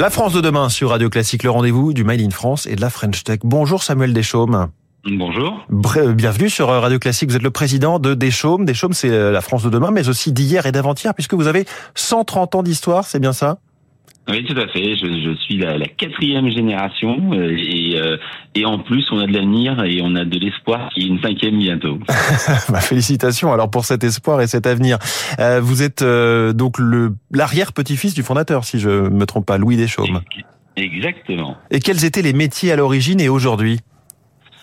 La France de demain sur Radio Classique, le rendez-vous du Made in France et de la French Tech. Bonjour Samuel Deschaumes. Bonjour. Bienvenue sur Radio Classique. Vous êtes le président de Deschaumes. Deschaumes, c'est euh, la France de demain, mais aussi d'hier et d'avant-hier, puisque vous avez 130 ans d'histoire, c'est bien ça? Oui, tout à fait. Je, je suis la, la, quatrième génération euh, et, euh, et en plus, on a de l'avenir et on a de l'espoir qui est une cinquième bientôt. bah, félicitations alors pour cet espoir et cet avenir. Euh, vous êtes euh, donc le l'arrière-petit-fils du fondateur, si je me trompe pas, Louis Deschaumes. Exactement. Et quels étaient les métiers à l'origine et aujourd'hui?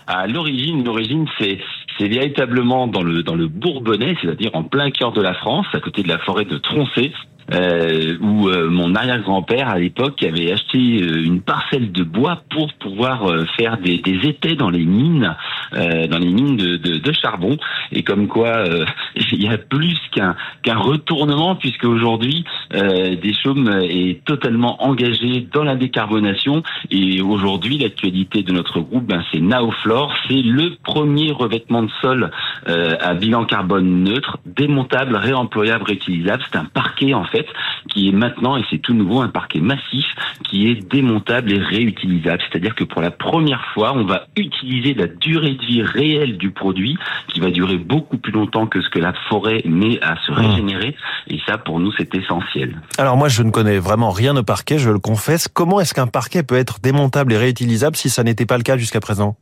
À l'origine, l'origine, c'est c'est véritablement dans le dans le Bourbonnais, c'est-à-dire en plein cœur de la France, à côté de la forêt de Troncé euh, où euh, mon arrière-grand-père à l'époque avait acheté euh, une parcelle de bois pour pouvoir euh, faire des, des, étais dans les mines, dans les mines de, de, de, charbon. Et comme quoi, il y a plus qu'un retournement puisque aujourd'hui, Deschaumes est totalement engagé dans la décarbonation. Et aujourd'hui, l'actualité de notre groupe, ben, c'est Naoflore, c'est le premier revêtement de sol à bilan carbone neutre, démontable, réemployable, réutilisable. C'est un parquet en fait qui est maintenant, et c'est tout nouveau, un parquet massif qui est démontable et réutilisable. C'est-à-dire que pour la première fois, on va utiliser la durée de vie réelle du produit, qui va durer beaucoup plus longtemps que ce que la forêt met à se mmh. régénérer. Et ça, pour nous, c'est essentiel. Alors moi, je ne connais vraiment rien au parquet, je le confesse. Comment est-ce qu'un parquet peut être démontable et réutilisable si ça n'était pas le cas jusqu'à présent?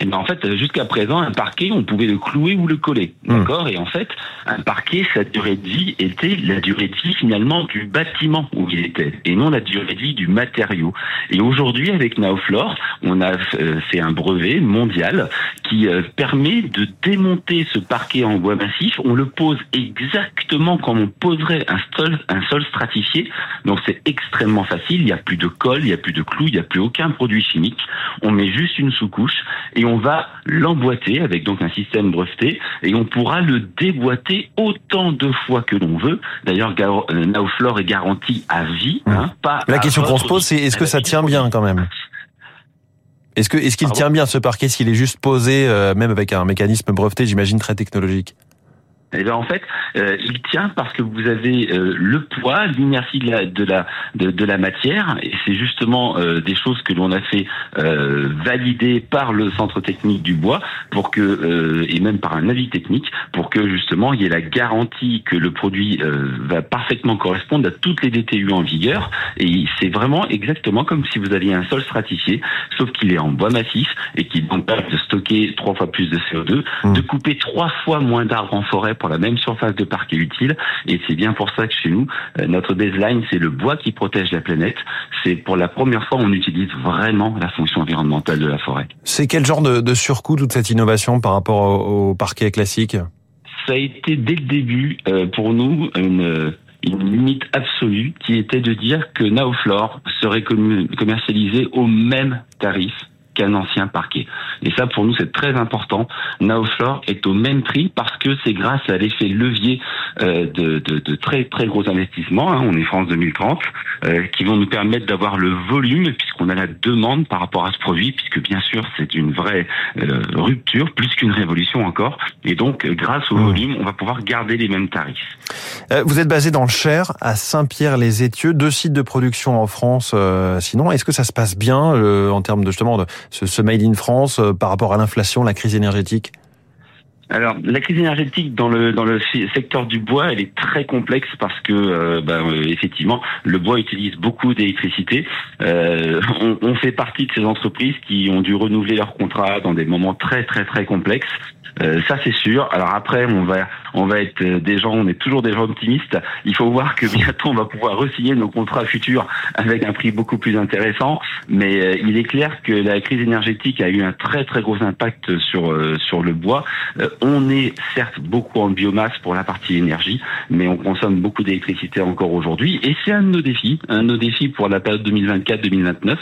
Et ben en fait, jusqu'à présent, un parquet, on pouvait le clouer ou le coller, mmh. d'accord? Et en fait, un parquet, sa durée de vie était la durée de vie finalement du bâtiment où il était, et non la durée de vie du matériau. Et aujourd'hui, avec Naoflore, on a euh, fait un brevet mondial qui euh, permet de démonter ce parquet en bois massif. On le pose exactement comme on poserait un sol, un sol stratifié. Donc c'est extrêmement facile. Il n'y a plus de colle, il n'y a plus de clous, il n'y a plus aucun produit chimique. On met juste une sous-couche et on va l'emboîter avec donc un système breveté et on pourra le déboîter autant de fois que l'on veut. D'ailleurs, euh, Naoflore est garanti à vie. Hein, pas La question qu'on se pose, c'est est-ce que ça tient bien quand même? Est-ce que est-ce qu'il tient bien ce parquet s'il est juste posé, euh, même avec un mécanisme breveté, j'imagine très technologique? Eh bien, en fait, euh, il tient parce que vous avez euh, le poids, l'inertie de la de la de, la matière, et c'est justement euh, des choses que l'on a fait euh, valider par le centre technique du bois pour que euh, et même par un avis technique pour que justement il y ait la garantie que le produit va parfaitement correspondre à toutes les DTU en vigueur. Et c'est vraiment exactement comme si vous aviez un sol stratifié, sauf qu'il est en bois massif et qui donc permet de stocker trois fois plus de CO2, mmh. de couper trois fois moins d'arbres en forêt pour la même surface de parquet utile. Et c'est bien pour ça que chez nous, euh, notre baseline, c'est le bois qui protège la planète. C'est pour la première fois, on utilise vraiment la fonction environnementale de la forêt. C'est quel genre de, de surcoût toute cette innovation par rapport au, parquet classique? Ça a été dès le début euh, pour nous une une limite absolue qui était de dire que Naoflore serait commercialisé au même tarif qu'un ancien parquet. Et ça, pour nous, c'est très important. Naoflore est au même prix parce que c'est grâce à l'effet levier euh, de, de, de, très très gros investissements, hein, on est France 2030, euh, qui vont nous permettre d'avoir le volume puisqu'on a la demande par rapport à ce produit, puisque bien sûr c'est une vraie euh, rupture, plus qu'une révolution encore. Et donc, grâce au mmh. volume, on va pouvoir garder les mêmes tarifs. vous êtes basé dans le Cher, à Saint-Pierre-les-Étieux, deux sites de production en France. sinon, est-ce que ça se passe bien en termes de justement de ce, ce Made in France euh, par rapport à l'inflation, la crise énergétique alors, la crise énergétique dans le dans le secteur du bois, elle est très complexe parce que, euh, bah, euh, effectivement, le bois utilise beaucoup d'électricité. Euh, on, on, fait partie de ces entreprises qui ont dû renouveler leurs contrats dans des moments très très très complexes. Euh, ça c'est sûr. Alors après, on va on va être euh, des gens, on est toujours des gens optimistes. Il faut voir que bientôt on va pouvoir resigner nos contrats futurs avec un prix beaucoup plus intéressant. Mais euh, il est clair que la crise énergétique a eu un très très gros impact sur sur le bois. On est certes beaucoup en biomasse pour la partie énergie, mais on consomme beaucoup d'électricité encore aujourd'hui. Et c'est un de nos défis, un de nos défis pour la période 2024-2029,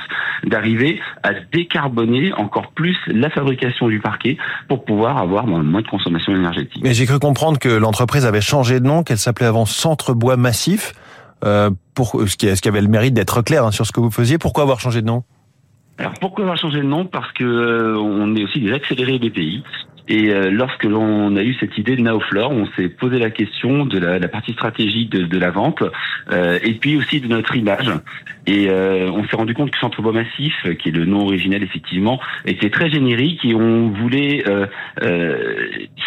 d'arriver à décarboner encore plus la fabrication du parquet pour pouvoir avoir moins de consommation énergétique. Mais j'ai cru comprendre que l'entreprise avait changé de nom, qu'elle s'appelait avant Centre Bois Massif, euh, pour, ce, qui, ce qui avait le mérite d'être clair hein, sur ce que vous faisiez. Pourquoi avoir changé de nom? Alors pourquoi avoir changé de nom? Parce que euh, on est aussi des accélérés BPI Et euh, lorsque l'on a eu cette idée de Naoflore, on s'est posé la question de la, la partie stratégique de, de la vente euh, et puis aussi de notre image. Et euh, on s'est rendu compte que Centre Bois Massif, qui est le nom originel effectivement, était très générique et on voulait euh,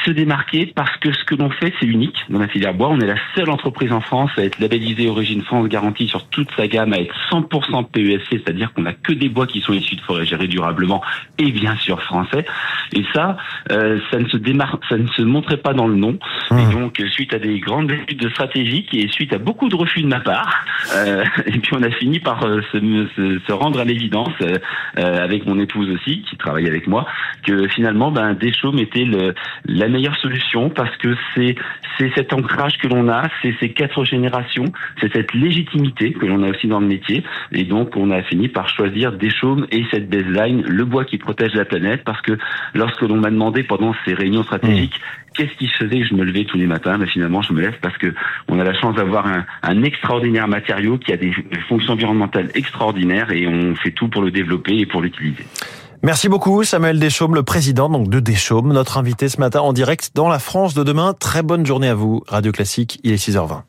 se démarquer parce que ce que l'on fait, c'est unique dans la filière bois. On est la seule entreprise en France à être labellisée Origine France garantie sur toute sa gamme, à être 100% PESC, c'est-à-dire qu'on n'a que des bois qui sont issus de forêts gérées durablement et bien sûr français. Et ça, euh, ça ne se démarre, ça ne se montrait pas dans le nom. Et mmh. donc, suite à des grandes études stratégiques et suite à beaucoup de refus de ma part, euh, et puis on a fini par euh, se, se, se rendre à l'évidence euh, euh, avec mon épouse aussi, qui travaille avec moi, que finalement, ben, Deschaumes était le, la meilleure solution parce que c'est c'est cet ancrage que l'on a, c'est ces quatre générations, c'est cette légitimité que l'on a aussi dans le métier. Et donc, on a fini par choisir Deschaumes et cette baseline, le bois qui protège la planète, parce que lorsque l'on m'a demandé pendant ces réunions stratégiques mmh. qu'est-ce qui faisait que je me levais tous les matins, mais finalement, je me lève parce que on a la chance d'avoir un, un extraordinaire matériau qui a des fonctions environnementales extraordinaires et on fait tout pour le développer et pour l'utiliser. Merci beaucoup Samuel Deschaume, le président donc de Deschaume, notre invité ce matin en direct dans la France de demain. Très bonne journée à vous, Radio Classique, il est 6h20.